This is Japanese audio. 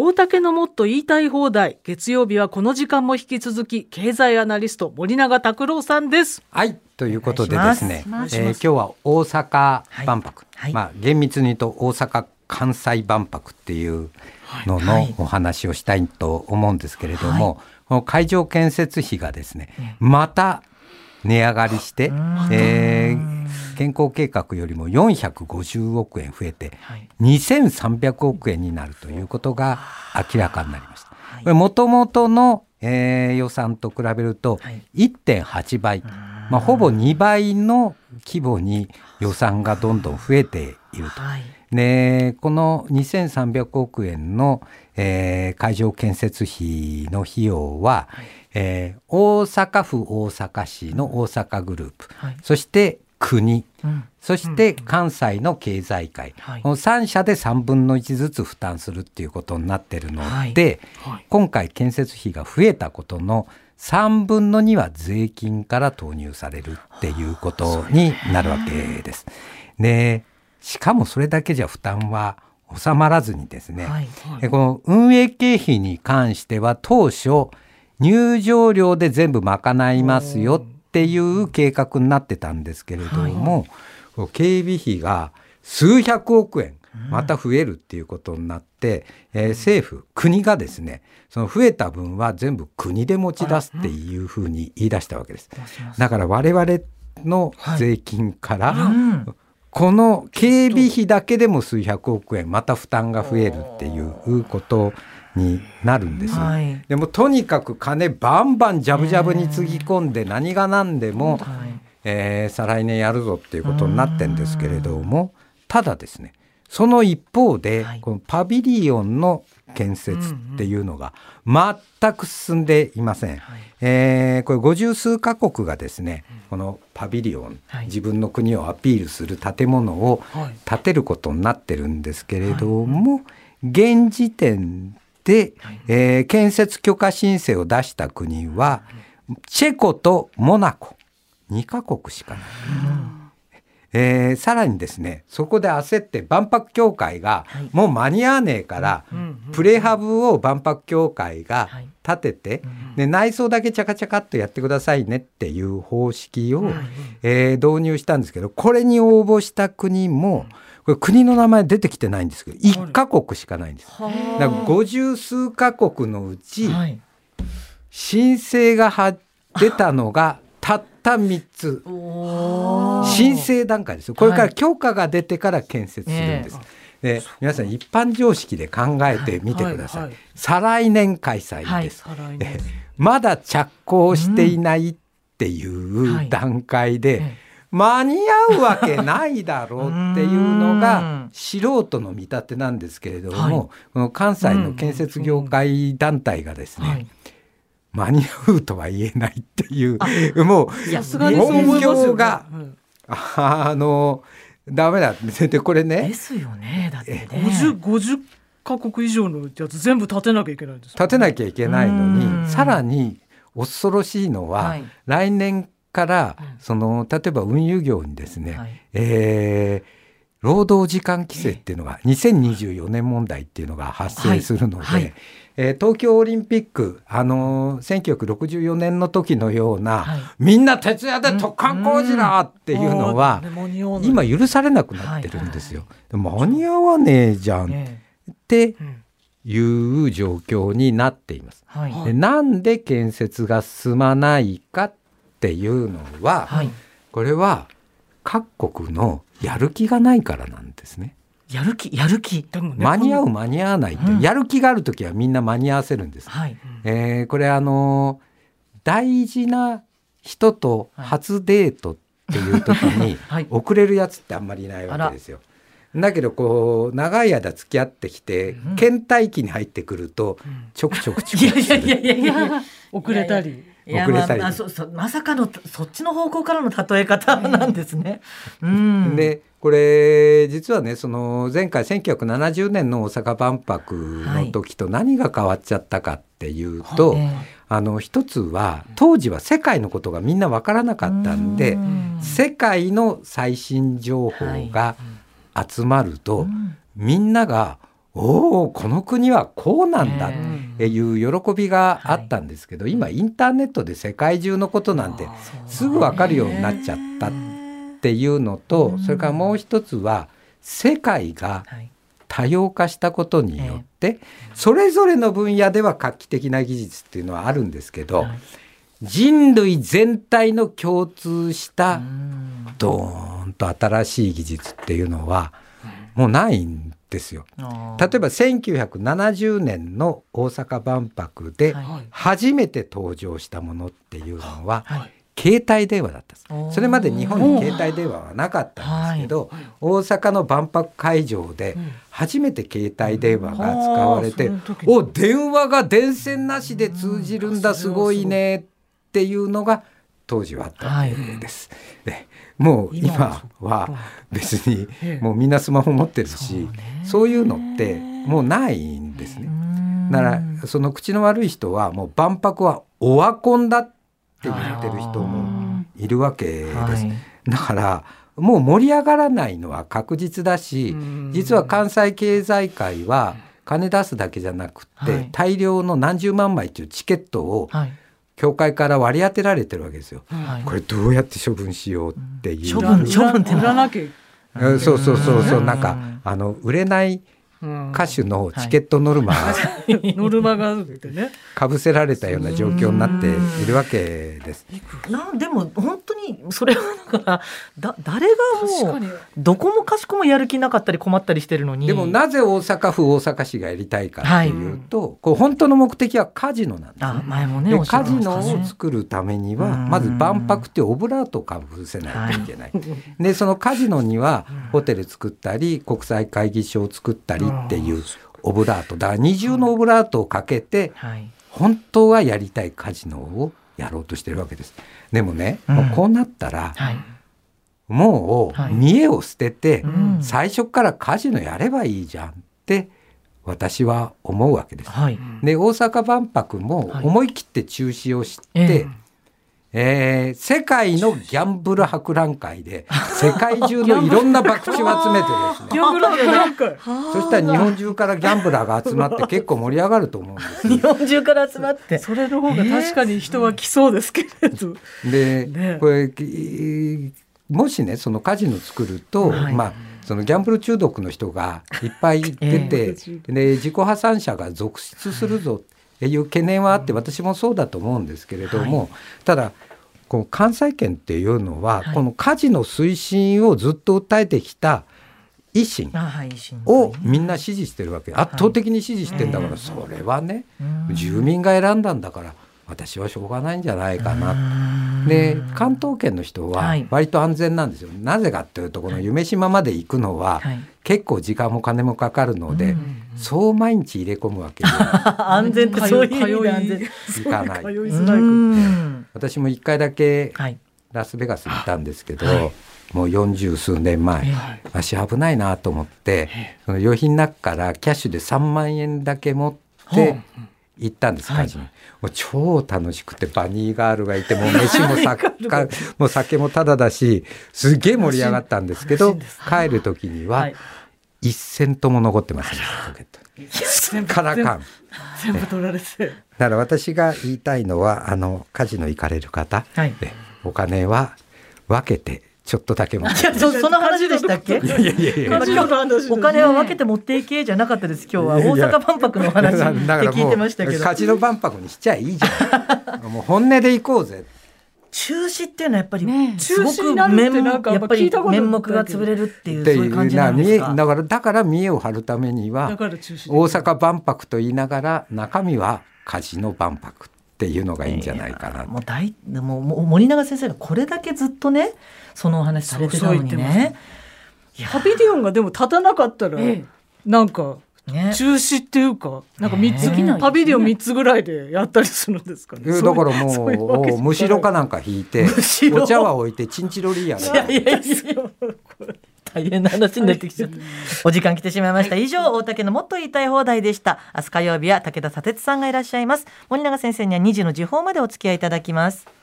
大竹のもっと言いたい放題。月曜日はこの時間も引き続き経済アナリスト森永卓郎さんです。はい。ということでですね、えー、今日は大阪万博、はい。はい、まあ厳密に言うと大阪関西万博っていうののお話をしたいと思うんですけれども、はい、この会場建設費がですね、また値上がりして、えー、健康計画よりも450億円増えて、2300億円になるということが明らかになりました。もともとの、えー、予算と比べると1.8倍、まあ、ほぼ2倍の規模に予算がどんどん増えていると。でこの2300億円の、えー、会場建設費の費用は、はい。えー、大阪府大阪市の大阪グループ、はい、そして国、うん、そして関西の経済界、うん、この3社で3分の1ずつ負担するっていうことになってるので、はい。はい、今回建設費が増えたことの3分の2は税金から投入されるっていうことになるわけです。でしかもそれだけじゃ負担は収まらずにですね、はいはい、この運営経費に関しては当初入場料で全部賄いますよっていう計画になってたんですけれども、はい、警備費が数百億円また増えるっていうことになって、うん、えー、政府国がですねその増えた分は全部国で持ち出すっていうふうに言い出したわけです。だから我々の税金から、はいうんこの警備費だけでも数百億円また負担が増えるっていうことになるんです、はい、でもとにかく金バンバンジャブジャブにつぎ込んで何が何でも、えー、再来年やるぞっていうことになってんですけれどもただですねその一方で、はい、このパビリオンの建設っていうのが全く進んでいません。はい、えー、これ五十数カ国がですね、このパビリオン、はい、自分の国をアピールする建物を建てることになってるんですけれども、現時点で、えー、建設許可申請を出した国は、チェコとモナコ。2カ国しかない。えー、さらにですねそこで焦って万博協会が、もう間に合わねえから、プレハブを万博協会が建てて、で内装だけチャカチャカっとやってくださいねっていう方式を、えー、導入したんですけどこれに応募した国も、これ国の名前出てきてないんですけど1カ国しかないんです。だから50数カ国のうち、申請が出たのがたった3つ申請段階ですよ。これから許可が出てから建設するんです。で皆さん一般常識で考えてみてください、はいはい、再来年開催です、はい、まだ着工していないっていう段階で、間に合うわけないだろうっていうのが素人の見立てなんですけれども、はい、この関西の建設業界団体がですね、はい、間に合うとは言えないっていうもう本業が、あのダメだ。でこれね。ですよね。だってね。50, 50カ国以上のやつ全部建てなきゃいけないんです、ね、建てなきゃいけないのにさらに恐ろしいのは、はい、来年から、その例えば運輸業にですね、はい、えー労働時間規制っていうのが2024年問題っていうのが発生するので、はい。はい、えー、東京オリンピック、あのー、1964年の時のような、はい、みんな徹夜で突貫工事だっていうのは、うん、今許されなくなってるんですよ。間に合わねえじゃんっていう状況になっています。でなんで建設が進まないかっていうのは、これは各国のやる気がないからなんですね。やる気やる気、ね、間に合う間に合わないって、うん、やる気がある時はみんな間に合わせるんです。はい、えー、これあの大事な人と初デートっていう時に 遅れるやつってあんまりいないわけですよ。だけどこう長い間付き合ってきて、うん、倦怠期に入ってくるとちょくちょくちょく遅れたり。遅れたり、まあ、そそまさかのそっちの方向からの例え方なんですね。うん、でこれ実はねその前回1970年の大阪万博の時と何が変わっちゃったかっていうと、はい、あの一つは当時は世界のことがみんな分からなかったんで世界の最新情報が集まると、みんながおおこの国はこうなんだっていう喜びがあったんですけど、今インターネットで世界中のことなんてすぐ分かるようになっちゃったっていうのとそれからもう一つは世界が多様化したことによってそれぞれの分野では画期的な技術っていうのはあるんですけど人類全体の共通したドーンと新しい技術っていうのはもうないんですよ。例えば1970年の大阪万博で初めて登場したものっていうのは、携帯電話だったそれまで日本に携帯電話はなかったんですけど、大阪の万博会場で初めて携帯電話が使われて、お電話が電線なしで通じるんだすごいねっていうのが当時はあったわけです。はいもう今は。別にもうみんなスマホ持ってるしそういうのってもうないんですね。だからその口の悪い人はもう万博はオワコンだって言ってる人もいるわけです。だからもう盛り上がらないのは確実だし実は関西経済界は金出すだけじゃなくて大量の何十万枚というチケットを教会から割り当てられてるわけですよ。はい、これどうやって処分しようっていう。処分処分って売らなきゃ。そうそうそうそう。なんかあの売れない歌手のチケットノルマが、ノルマがあってね。かぶせられたような状況になっているわけです。なでも本当にそれはだからだ誰がもうどこもかしこもやる気なかったり困ったりしてるのに。でもなぜ大阪府大阪市がやりたいかっていうと、はい、こう本当の目的はカジノなんです、ね、あ前もねでカジノを作るためにはまず万博ってオブラートをかぶせないといけない。はい、でそのカジノにはホテル作ったり国際会議所を作ったりっていうオブラートだ二重のオブラートをかけて、本当はやりたいカジノをやろうとしてるわけです。でもね、もうこうなったら、もう見栄を捨てて、最初からカジノやればいいじゃんって私は思うわけです。で大阪万博も思い切って中止をして、えー、世界のギャンブル博覧会で 世界中のいろんな博打を集めてですね。ギャンブル博覧会。そしたら日本中からギャンブラーが集まって結構盛り上がると思うんです 日本中から集まって。それの方が確かに人は来そうですけれど、で、ね、これもしねそのカジノ作ると、はい、まあそのギャンブル中毒の人がいっぱい出て、えー、で自己破産者が続出するぞ、はいいう懸念はあって私もそうだと思うんですけれども、はい、ただこの関西圏っていうのは、このカジノ推進をずっと訴えてきた維新をみんな支持してるわけ、圧倒的に支持してんだから、それはね、住民が選んだんだから私はしょうがないんじゃないかなで関東圏の人は割と安全なんですよ、はい、なぜかっていうとこの夢島まで行くのは結構時間も金もかかるので、そう毎日入れ込むわけ 安全ってそういう意味で安全。行かない。私も一回だけラスベガスにいたんですけど、はい、もう四十数年前、はい、足危ないなと思って、その余品の中からキャッシュで3万円だけ持って、行ったんです、カジノ。もう超楽しくて、バニーガールがいて、もう飯も 酒もう酒もタダだし、すげえ盛り上がったんですけど、帰る時には、一銭とも残ってません、ポケット。カラカン。全部取られて。だから私が言いたいのは、あの、カジノ行かれる方、はい、お金は分けてちょっとだけ持って。そその話でしたっけ？いやいやいやお金は分けて持っていけじゃなかったです。今日は大阪万博の話って聞いてましたけど。カジノ万博にしちゃいいじゃん。もう本音で行こうぜ中止っていうのはやっぱり、すごく面やっぱり面目が潰れるっていうそういう感じなんですかだからだから見栄を張るためには大阪万博と言いながら中身はカジノ万博っていうのがいいんじゃないかな、もう大でも森永先生がこれだけずっとねそのお話されてたのにね。パビリオンがでも立たなかったら、ええ、なんかね、中止っていうかなんか三つ、ね、パビリオン三つぐらいでやったりするんですかね。だからもううむしろかなんか引いてお茶碗置いてチンチロリーヤいやいやいや大変な話になってきちゃった。お時間来てしまいました。以上、大竹のもっと言いたい放題でした。明日火曜日は武田砂鉄さんがいらっしゃいます。森永先生には2時の時報までお付き合いいただきます。